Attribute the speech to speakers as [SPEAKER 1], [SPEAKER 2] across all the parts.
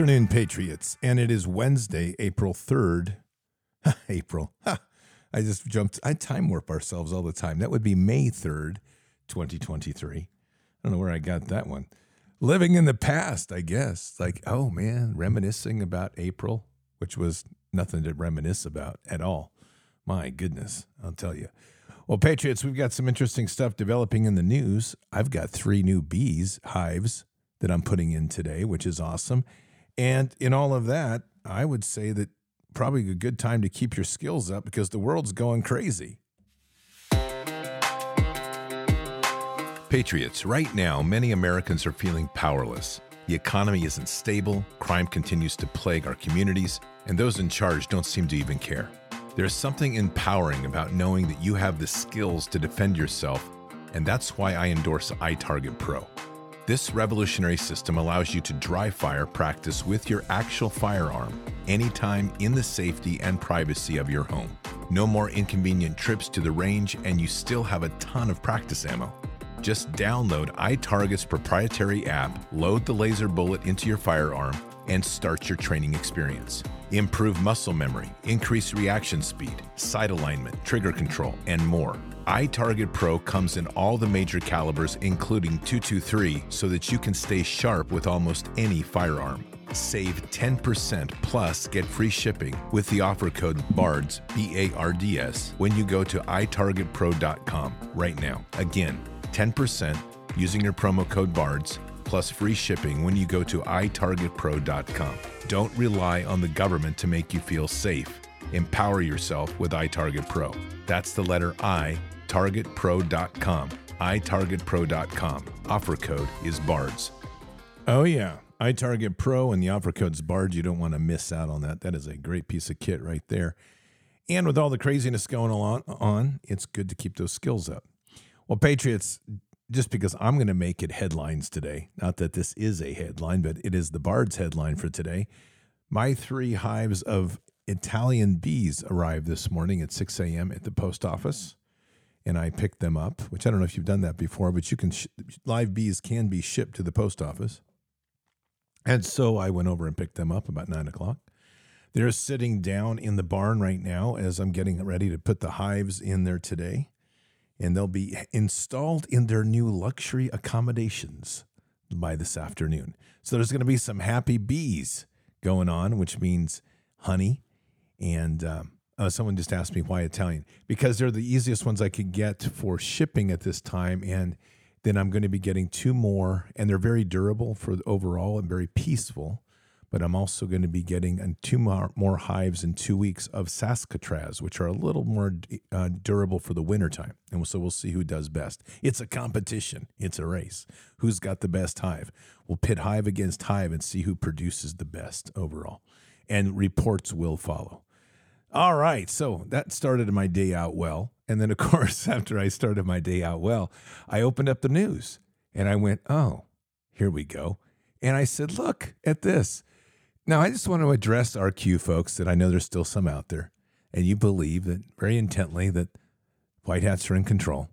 [SPEAKER 1] afternoon, Patriots. And it is Wednesday, April 3rd. April. I just jumped. I time warp ourselves all the time. That would be May 3rd, 2023. I don't know where I got that one. Living in the past, I guess. Like, oh man, reminiscing about April, which was nothing to reminisce about at all. My goodness, I'll tell you. Well, Patriots, we've got some interesting stuff developing in the news. I've got three new bees hives that I'm putting in today, which is awesome. And in all of that, I would say that probably a good time to keep your skills up because the world's going crazy.
[SPEAKER 2] Patriots, right now, many Americans are feeling powerless. The economy isn't stable, crime continues to plague our communities, and those in charge don't seem to even care. There's something empowering about knowing that you have the skills to defend yourself, and that's why I endorse iTarget Pro. This revolutionary system allows you to dry fire practice with your actual firearm anytime in the safety and privacy of your home. No more inconvenient trips to the range, and you still have a ton of practice ammo. Just download iTarget's proprietary app, load the laser bullet into your firearm, and start your training experience. Improve muscle memory, increase reaction speed, sight alignment, trigger control, and more. iTarget Pro comes in all the major calibers, including 223, so that you can stay sharp with almost any firearm. Save 10% plus get free shipping with the offer code BARDS, B A R D S, when you go to itargetpro.com right now. Again, 10% using your promo code BARDS plus free shipping when you go to itargetpro.com. Don't rely on the government to make you feel safe. Empower yourself with iTarget Pro. That's the letter I, targetpro.com. itargetpro.com. Offer code is BARDS.
[SPEAKER 1] Oh, yeah. iTarget Pro and the offer code's BARDS. You don't want to miss out on that. That is a great piece of kit right there. And with all the craziness going on, on it's good to keep those skills up. Well, Patriots, just because I'm going to make it headlines today, not that this is a headline, but it is the Bard's headline for today. My three hives of Italian bees arrived this morning at 6 a.m. at the post office, and I picked them up, which I don't know if you've done that before, but you can, sh- live bees can be shipped to the post office. And so I went over and picked them up about nine o'clock. They're sitting down in the barn right now as I'm getting ready to put the hives in there today and they'll be installed in their new luxury accommodations by this afternoon. So there's going to be some happy bees going on, which means honey. And um, uh, someone just asked me why Italian because they're the easiest ones I could get for shipping at this time, and then I'm going to be getting two more, and they're very durable for overall and very peaceful but I'm also going to be getting two more, more hives in two weeks of Saskatraz, which are a little more uh, durable for the wintertime. And so we'll see who does best. It's a competition, it's a race. Who's got the best hive? We'll pit hive against hive and see who produces the best overall. And reports will follow. All right, so that started my day out well. And then, of course, after I started my day out well, I opened up the news and I went, oh, here we go. And I said, look at this. Now, I just want to address our Q folks that I know there's still some out there, and you believe that very intently that white hats are in control.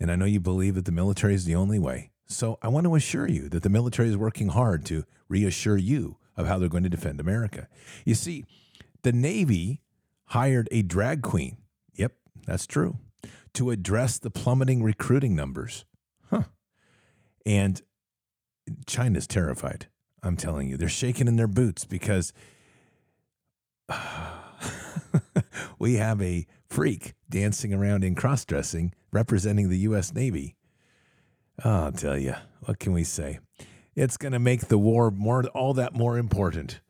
[SPEAKER 1] And I know you believe that the military is the only way. So I want to assure you that the military is working hard to reassure you of how they're going to defend America. You see, the Navy hired a drag queen. Yep, that's true. To address the plummeting recruiting numbers. Huh. And China's terrified. I'm telling you, they're shaking in their boots because we have a freak dancing around in cross dressing representing the U.S. Navy. Oh, I'll tell you, what can we say? It's going to make the war more, all that more important.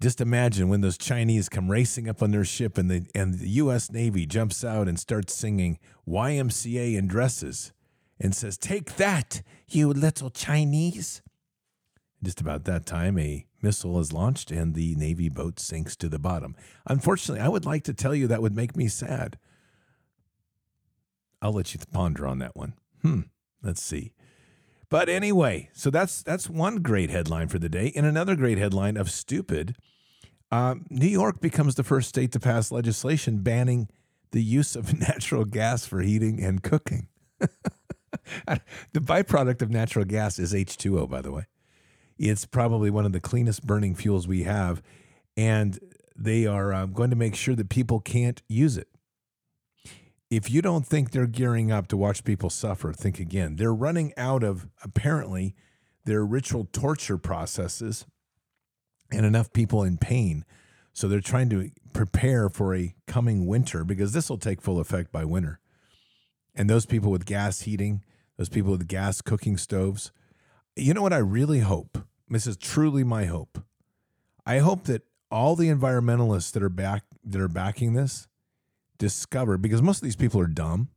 [SPEAKER 1] Just imagine when those Chinese come racing up on their ship and the, and the U.S. Navy jumps out and starts singing YMCA in dresses and says, Take that, you little Chinese. Just about that time, a missile is launched and the Navy boat sinks to the bottom. Unfortunately, I would like to tell you that would make me sad. I'll let you ponder on that one. Hmm, let's see. But anyway, so that's that's one great headline for the day. And another great headline of stupid. Uh, New York becomes the first state to pass legislation banning the use of natural gas for heating and cooking. the byproduct of natural gas is H2O, by the way. It's probably one of the cleanest burning fuels we have. And they are uh, going to make sure that people can't use it. If you don't think they're gearing up to watch people suffer, think again. They're running out of apparently their ritual torture processes and enough people in pain. So they're trying to prepare for a coming winter because this will take full effect by winter. And those people with gas heating, those people with gas cooking stoves, you know what I really hope? This is truly my hope. I hope that all the environmentalists that are back that are backing this discover because most of these people are dumb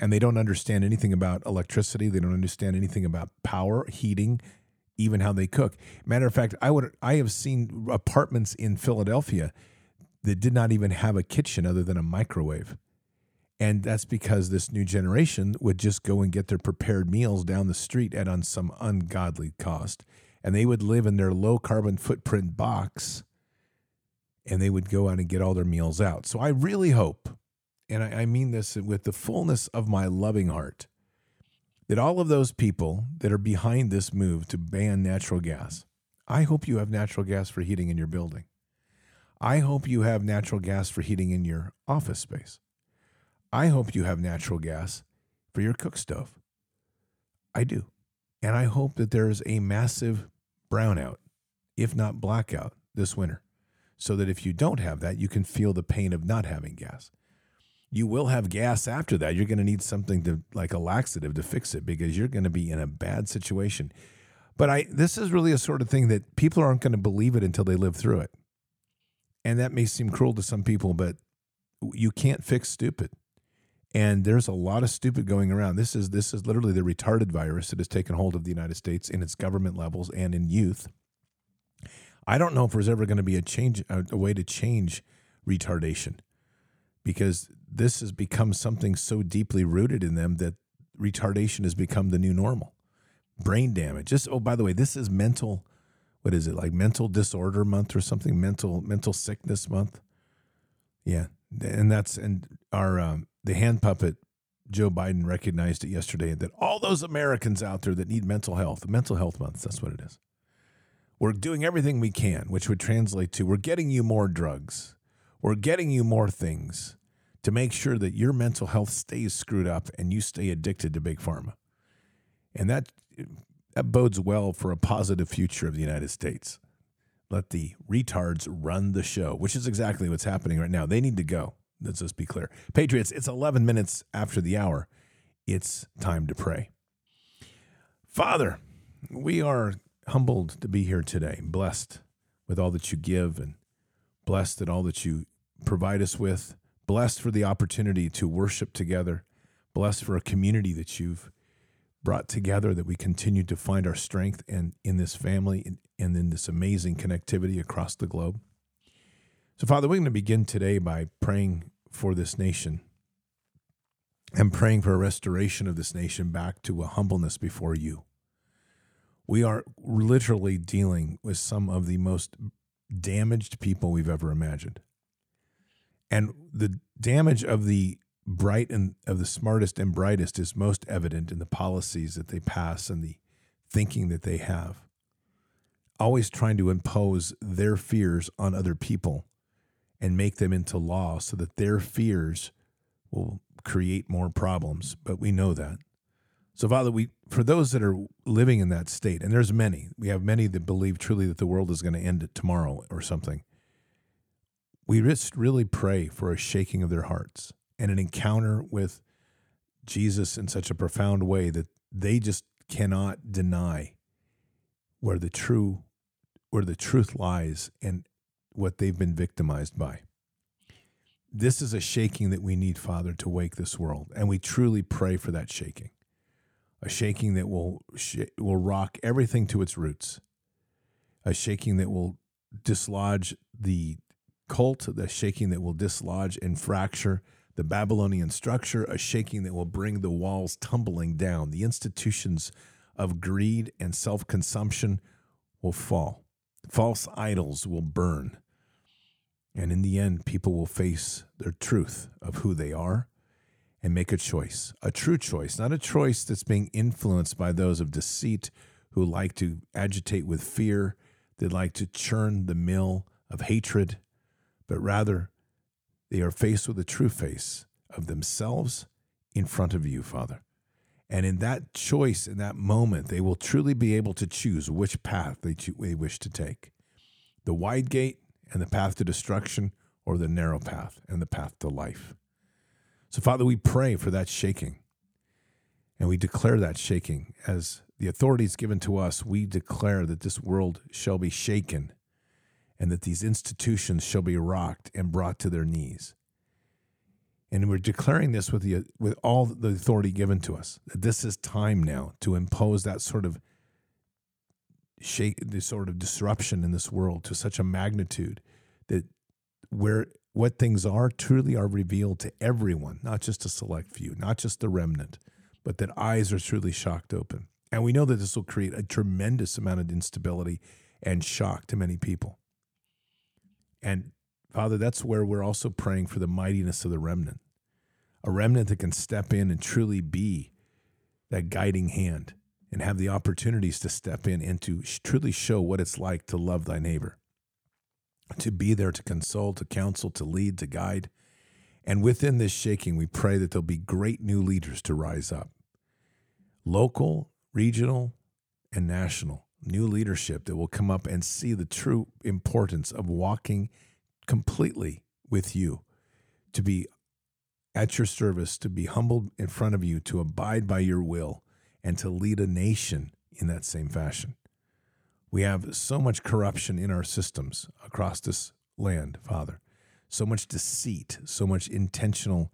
[SPEAKER 1] and they don't understand anything about electricity, they don't understand anything about power, heating, even how they cook. Matter of fact, I would I have seen apartments in Philadelphia that did not even have a kitchen other than a microwave. And that's because this new generation would just go and get their prepared meals down the street at on some ungodly cost. And they would live in their low carbon footprint box and they would go out and get all their meals out. So I really hope, and I, I mean this with the fullness of my loving heart, that all of those people that are behind this move to ban natural gas, I hope you have natural gas for heating in your building. I hope you have natural gas for heating in your office space. I hope you have natural gas for your cook stove. I do. And I hope that there is a massive brownout, if not blackout, this winter so that if you don't have that, you can feel the pain of not having gas. You will have gas after that. You're going to need something to like a laxative to fix it because you're going to be in a bad situation. But I this is really a sort of thing that people aren't going to believe it until they live through it. And that may seem cruel to some people, but you can't fix stupid. And there's a lot of stupid going around. This is this is literally the retarded virus that has taken hold of the United States in its government levels and in youth. I don't know if there's ever going to be a change, a, a way to change retardation, because this has become something so deeply rooted in them that retardation has become the new normal. Brain damage. Just oh, by the way, this is mental. What is it like? Mental disorder month or something? Mental mental sickness month. Yeah, and that's and our um, the hand puppet Joe Biden recognized it yesterday that all those Americans out there that need mental health, mental health month, that's what it is. We're doing everything we can, which would translate to we're getting you more drugs. We're getting you more things to make sure that your mental health stays screwed up and you stay addicted to big pharma. And that that bodes well for a positive future of the United States. Let the retards run the show, which is exactly what's happening right now. They need to go. Let's just be clear. Patriots, it's 11 minutes after the hour. It's time to pray. Father, we are humbled to be here today, blessed with all that you give and blessed at all that you provide us with, blessed for the opportunity to worship together, blessed for a community that you've brought together that we continue to find our strength and in this family and, and in this amazing connectivity across the globe. So, Father, we're going to begin today by praying for this nation and praying for a restoration of this nation back to a humbleness before you we are literally dealing with some of the most damaged people we've ever imagined. And the damage of the bright and of the smartest and brightest is most evident in the policies that they pass and the thinking that they have. Always trying to impose their fears on other people and make them into law so that their fears will create more problems. But we know that. So, Father, we for those that are living in that state, and there's many, we have many that believe truly that the world is going to end tomorrow or something. We just really pray for a shaking of their hearts and an encounter with Jesus in such a profound way that they just cannot deny where the true where the truth lies and what they've been victimized by. This is a shaking that we need, Father, to wake this world. And we truly pray for that shaking a shaking that will will rock everything to its roots, a shaking that will dislodge the cult, the shaking that will dislodge and fracture the Babylonian structure, a shaking that will bring the walls tumbling down. The institutions of greed and self consumption will fall. False idols will burn. And in the end, people will face their truth of who they are and make a choice, a true choice, not a choice that's being influenced by those of deceit who like to agitate with fear, they like to churn the mill of hatred, but rather they are faced with the true face of themselves in front of you, Father. And in that choice, in that moment, they will truly be able to choose which path they, cho- they wish to take the wide gate and the path to destruction, or the narrow path and the path to life. So, Father, we pray for that shaking. And we declare that shaking. As the authority is given to us, we declare that this world shall be shaken and that these institutions shall be rocked and brought to their knees. And we're declaring this with the with all the authority given to us. That this is time now to impose that sort of shake, this sort of disruption in this world to such a magnitude that where what things are truly are revealed to everyone, not just a select few, not just the remnant, but that eyes are truly shocked open. And we know that this will create a tremendous amount of instability and shock to many people. And Father, that's where we're also praying for the mightiness of the remnant, a remnant that can step in and truly be that guiding hand and have the opportunities to step in and to truly show what it's like to love thy neighbor, to be there to console, to counsel, to lead, to guide. And within this shaking, we pray that there'll be great new leaders to rise up local, regional, and national new leadership that will come up and see the true importance of walking completely with you, to be at your service, to be humbled in front of you, to abide by your will, and to lead a nation in that same fashion. We have so much corruption in our systems across this land, Father, so much deceit, so much intentional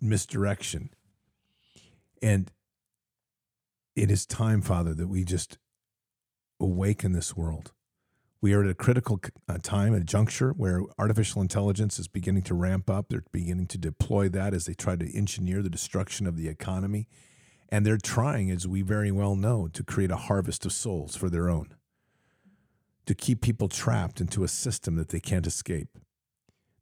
[SPEAKER 1] misdirection. And it is time, Father, that we just awaken this world. We are at a critical uh, time, a juncture where artificial intelligence is beginning to ramp up. They're beginning to deploy that as they try to engineer the destruction of the economy. And they're trying, as we very well know, to create a harvest of souls for their own, to keep people trapped into a system that they can't escape.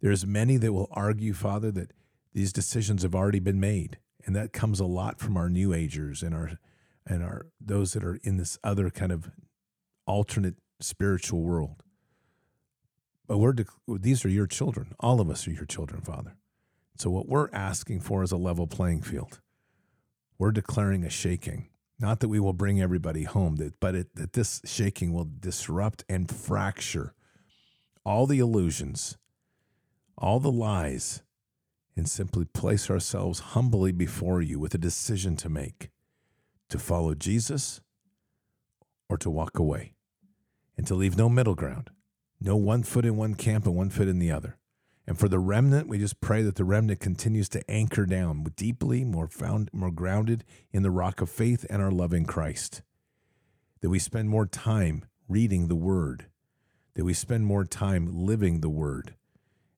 [SPEAKER 1] There's many that will argue, Father, that these decisions have already been made. And that comes a lot from our new agers and our and our those that are in this other kind of alternate spiritual world. But we're these are your children. All of us are your children, Father. So what we're asking for is a level playing field. We're declaring a shaking. Not that we will bring everybody home, but it, that this shaking will disrupt and fracture all the illusions, all the lies, and simply place ourselves humbly before you with a decision to make to follow Jesus or to walk away and to leave no middle ground, no one foot in one camp and one foot in the other. And for the remnant, we just pray that the remnant continues to anchor down deeply, more found, more grounded in the rock of faith and our love in Christ. That we spend more time reading the Word, that we spend more time living the Word,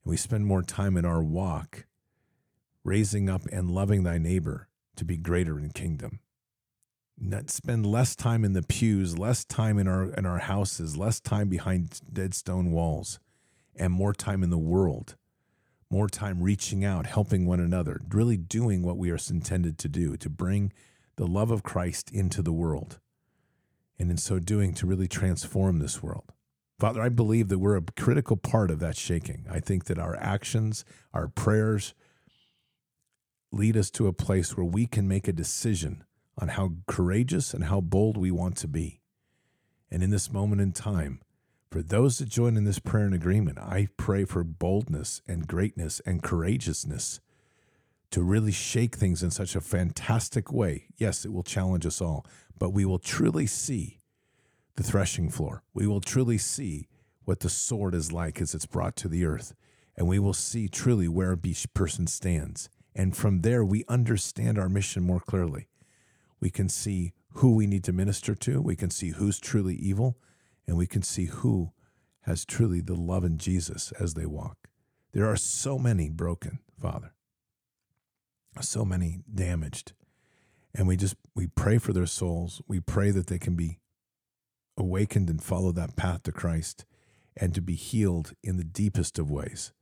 [SPEAKER 1] and we spend more time in our walk, raising up and loving thy neighbor to be greater in kingdom not spend less time in the pews, less time in our in our houses, less time behind dead stone walls, and more time in the world, more time reaching out, helping one another, really doing what we are intended to do, to bring the love of Christ into the world. And in so doing, to really transform this world. Father, I believe that we're a critical part of that shaking. I think that our actions, our prayers lead us to a place where we can make a decision on how courageous and how bold we want to be. And in this moment in time, for those that join in this prayer and agreement, I pray for boldness and greatness and courageousness to really shake things in such a fantastic way. Yes, it will challenge us all, but we will truly see the threshing floor. We will truly see what the sword is like as it's brought to the earth. And we will see truly where each person stands. And from there, we understand our mission more clearly. We can see who we need to minister to. We can see who's truly evil, and we can see who has truly the love in Jesus as they walk. There are so many broken, Father, so many damaged. And we just we pray for their souls. We pray that they can be awakened and follow that path to Christ and to be healed in the deepest of ways.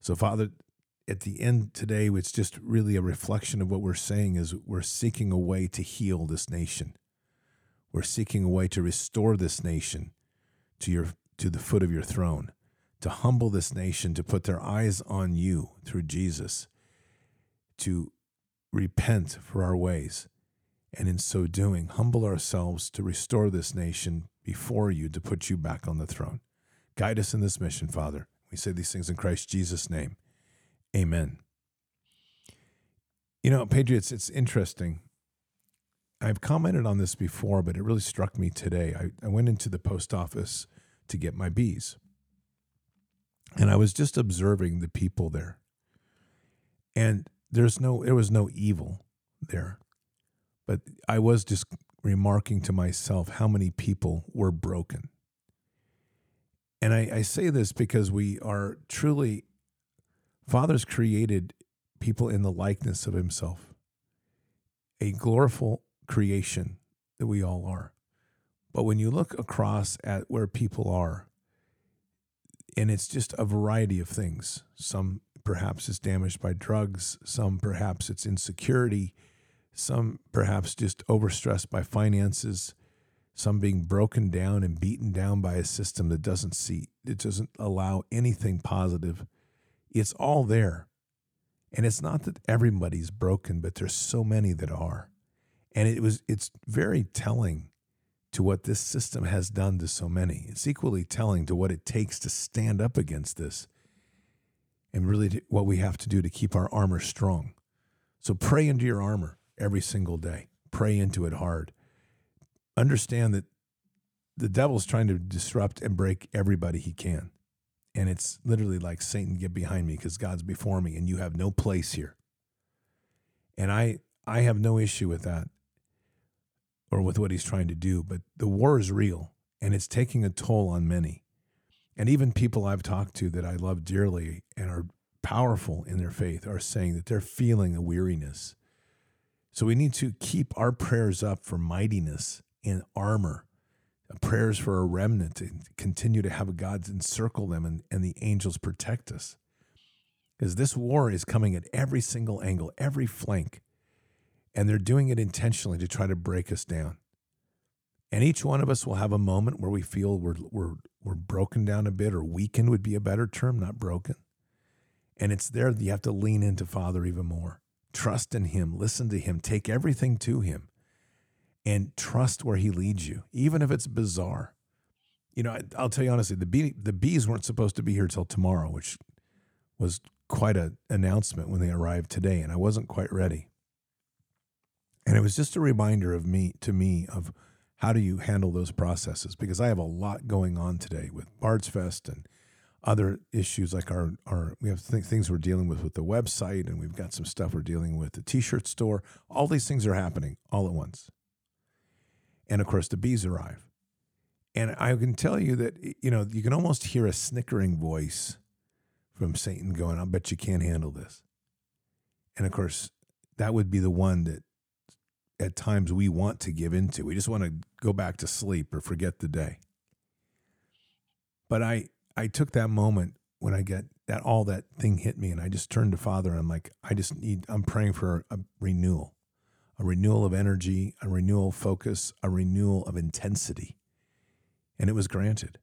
[SPEAKER 1] So, Father, at the end today, it's just really a reflection of what we're saying is we're seeking a way to heal this nation. We're seeking a way to restore this nation to your to the foot of your throne, to humble this nation, to put their eyes on you through Jesus, to repent for our ways, and in so doing, humble ourselves to restore this nation before you, to put you back on the throne. Guide us in this mission, Father. We say these things in Christ Jesus' name. Amen. You know, Patriots, it's interesting. I've commented on this before, but it really struck me today. I, I went into the post office to get my bees. And I was just observing the people there. And there's no there was no evil there. But I was just remarking to myself how many people were broken. And I, I say this because we are truly Father's created people in the likeness of himself. A glorified creation that we all are. But when you look across at where people are, and it's just a variety of things. Some perhaps it's damaged by drugs, some perhaps it's insecurity, some perhaps just overstressed by finances, some being broken down and beaten down by a system that doesn't see, it doesn't allow anything positive. It's all there. And it's not that everybody's broken, but there's so many that are. And it was it's very telling to what this system has done to so many. It's equally telling to what it takes to stand up against this and really what we have to do to keep our armor strong. So pray into your armor every single day. Pray into it hard. Understand that the devil's trying to disrupt and break everybody he can. And it's literally like Satan, get behind me because God's before me and you have no place here. And I I have no issue with that or with what he's trying to do, but the war is real and it's taking a toll on many. And even people I've talked to that I love dearly and are powerful in their faith are saying that they're feeling a weariness. So we need to keep our prayers up for mightiness and armor, prayers for a remnant to continue to have God encircle them and, and the angels protect us. Because this war is coming at every single angle, every flank and they're doing it intentionally to try to break us down. And each one of us will have a moment where we feel we're, we're, we're broken down a bit, or weakened would be a better term, not broken. And it's there that you have to lean into Father even more. Trust in Him, listen to Him, take everything to Him, and trust where He leads you, even if it's bizarre. You know, I, will tell you honestly, the, bee, the bees weren't supposed to be here till tomorrow, which was quite an announcement when they arrived today, and I wasn't quite ready. And it was just a reminder of me to me of how do you handle those processes because I have a lot going on today with Bards Fest and other issues like our our we have th- things we're dealing with with the website and we've got some stuff we're dealing with the t-shirt store. All these things are happening all at once. And of course the bees arrive. And I can tell you that you know you can almost hear a snickering voice from Satan going, "I bet you can't handle this." And of course, that would be the one that at times we want to give into. We just want to go back to sleep or forget the day. But I I took that moment when I get that all that thing hit me and I just turned to Father and I'm like, I just need I'm praying for a renewal. A renewal of energy, a renewal of focus, a renewal of intensity. And it was granted.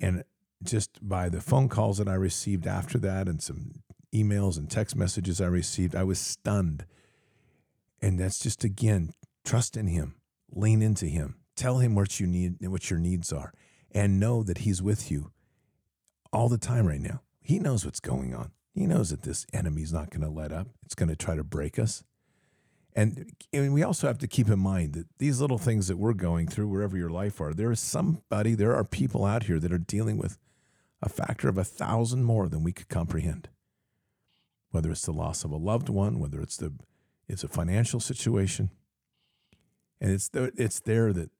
[SPEAKER 1] And just by the phone calls that I received after that and some emails and text messages I received, I was stunned and that's just again, trust in him, lean into him, tell him what you need and what your needs are, and know that he's with you all the time right now. He knows what's going on. He knows that this enemy's not going to let up. It's going to try to break us. And, and we also have to keep in mind that these little things that we're going through, wherever your life are, there is somebody, there are people out here that are dealing with a factor of a thousand more than we could comprehend. Whether it's the loss of a loved one, whether it's the it's a financial situation. And it's it's there that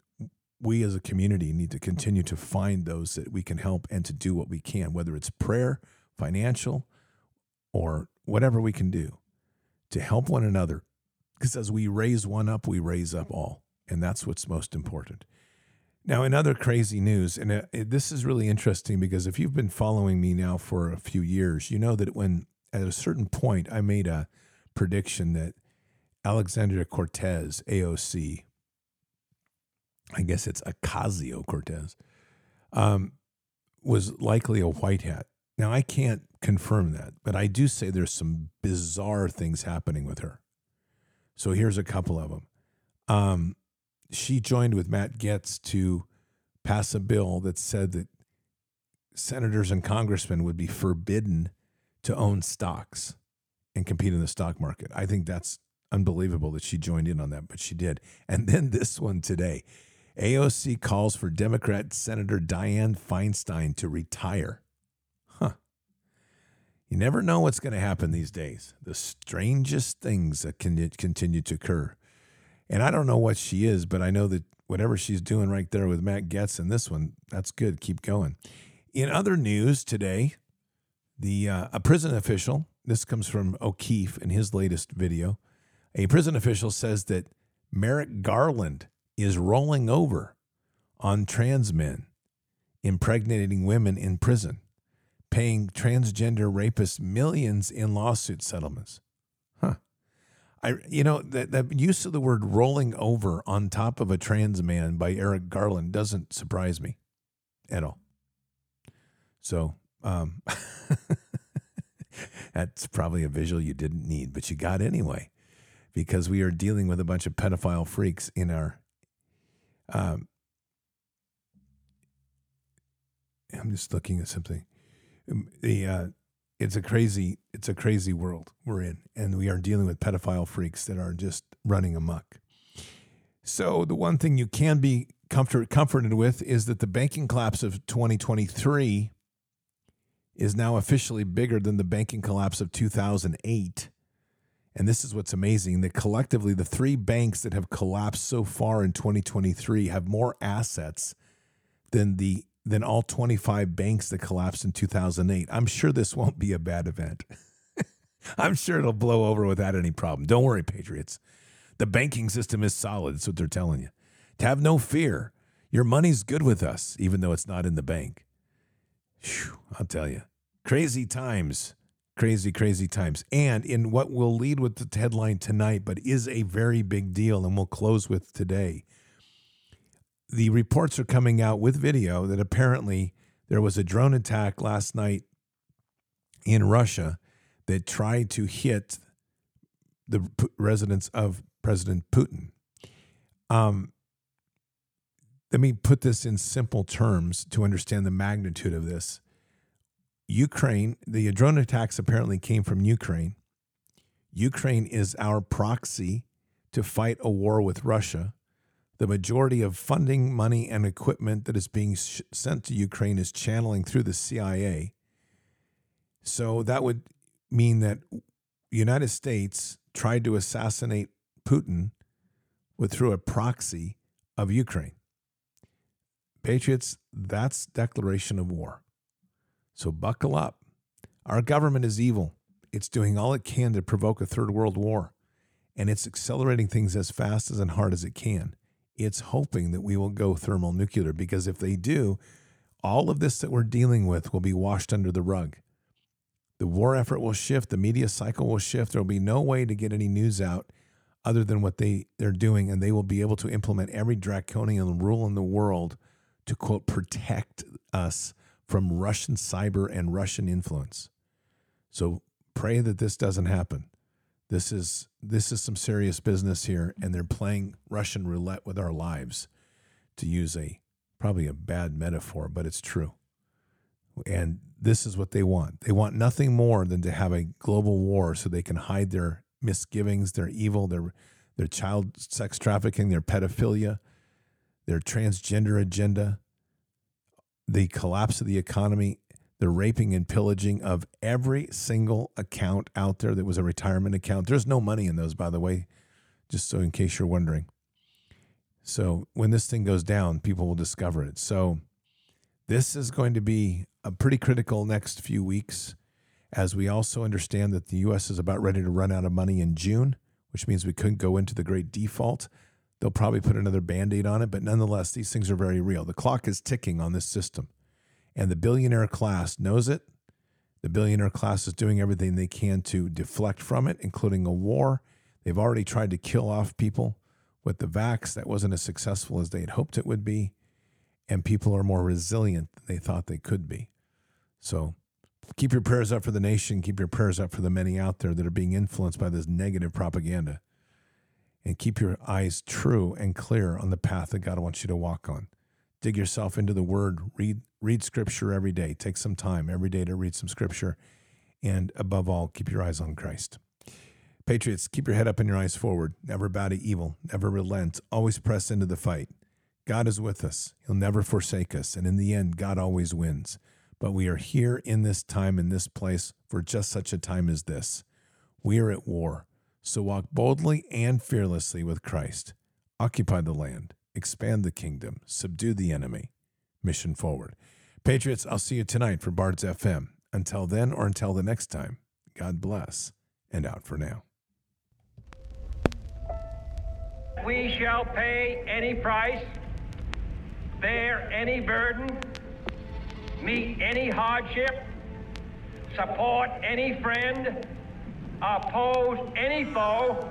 [SPEAKER 1] we as a community need to continue to find those that we can help and to do what we can, whether it's prayer, financial, or whatever we can do to help one another. Because as we raise one up, we raise up all. And that's what's most important. Now, in other crazy news, and uh, this is really interesting because if you've been following me now for a few years, you know that when at a certain point I made a prediction that Alexandria Cortez, AOC, I guess it's Ocasio Cortez, um, was likely a white hat. Now, I can't confirm that, but I do say there's some bizarre things happening with her. So here's a couple of them. Um, she joined with Matt Gaetz to pass a bill that said that senators and congressmen would be forbidden to own stocks and compete in the stock market. I think that's unbelievable that she joined in on that, but she did. And then this one today AOC calls for Democrat Senator Dianne Feinstein to retire. You never know what's going to happen these days. The strangest things that can continue to occur. And I don't know what she is, but I know that whatever she's doing right there with Matt Gaetz and this one, that's good. Keep going. In other news today, the uh, a prison official, this comes from O'Keefe in his latest video, a prison official says that Merrick Garland is rolling over on trans men impregnating women in prison, paying transgender rapists millions in lawsuit settlements. Huh. I, you know, that, that use of the word rolling over on top of a trans man by Merrick Garland doesn't surprise me at all. So, um, that's probably a visual you didn't need, but you got anyway, because we are dealing with a bunch of pedophile freaks in our. Um, I'm just looking at something. Um, the uh, it's a crazy it's a crazy world we're in and we are dealing with pedophile freaks that are just running amok. So the one thing you can be comfort, comforted with is that the banking collapse of 2023 is now officially bigger than the banking collapse of 2008 and this is what's amazing that collectively the three banks that have collapsed so far in 2023 have more assets than the than all 25 banks that collapsed in 2008. I'm sure this won't be a bad event. I'm sure it'll blow over without any problem. Don't worry, Patriots. The banking system is solid. That's what they're telling you. To have no fear. Your money's good with us, even though it's not in the bank. Whew, I'll tell you. Crazy times. Crazy, crazy times. And in what will lead with the headline tonight, but is a very big deal, and we'll close with today the reports are coming out with video that apparently there was a drone attack last night in Russia that tried to hit the residence of President Putin. Um, let me put this in simple terms to understand the magnitude of this. Ukraine, the drone attacks apparently came from Ukraine. Ukraine is our proxy to fight a war with Russia the majority of funding, money, and equipment that is being sh- sent to Ukraine is channeling through the CIA. So that would mean that United States tried to assassinate Putin with through a proxy of Ukraine. Patriots, that's declaration of war. So buckle up. Our government is evil. It's doing all it can to provoke a third world war, and it's accelerating things as fast as and hard as it can it's hoping that we will go thermal nuclear because if they do, all of this that we're dealing with will be washed under the rug. The war effort will shift, the media cycle will shift. There will be no way to get any news out other than what they, they're doing, and they will be able to implement every draconian rule in the world to quote protect us from Russian cyber and Russian influence. So pray that this doesn't happen. This is this is some serious business here, and they're playing Russian roulette with our lives, to use a probably a bad metaphor, but it's true. And this is what they want. They want nothing more than to have a global war so they can hide their misgivings, their evil, their their child sex trafficking, their pedophilia, their transgender agenda, the collapse of the economy, the raping and pillaging of every single account out there that was a retirement account. There's no money in those, by the way, just so in case you're wondering. So when this thing goes down, people will discover it. So this is going to be a pretty critical next few weeks as we also understand that the US is about ready to run out of money in June, which means we couldn't go into the great default. They'll probably put another band aid on it, but nonetheless, these things are very real. The clock is ticking on this system. And the billionaire class knows it. The billionaire class is doing everything they can to deflect from it, including a war. They've already tried to kill off people With the vax, that wasn't as successful as they had hoped it would be, and people are more resilient than they thought they could be. So keep your prayers up for the nation, keep your prayers up for the many out there that are being influenced by this negative propaganda. And keep your eyes true and clear on the path that God wants you to walk on. Dig yourself into the word, read read scripture every day. Take some time every day to read some scripture. And above all, keep your eyes on Christ. Patriots, keep your head up and your eyes forward. Never bow to evil. Never relent. Always press into the fight. God is with us. He'll never forsake us. And in the end, God always wins. But we are here in this time, in this place, for just such a time as this. We are at war. So walk boldly and fearlessly with Christ. Occupy the land. Expand the kingdom. Subdue the enemy. Mission forward. Patriots, I'll see you tonight for Bards FM. Until then, or until the next time, God bless and out for now.
[SPEAKER 3] We shall pay any price, bear any burden, meet any hardship, support any friend, oppose any foe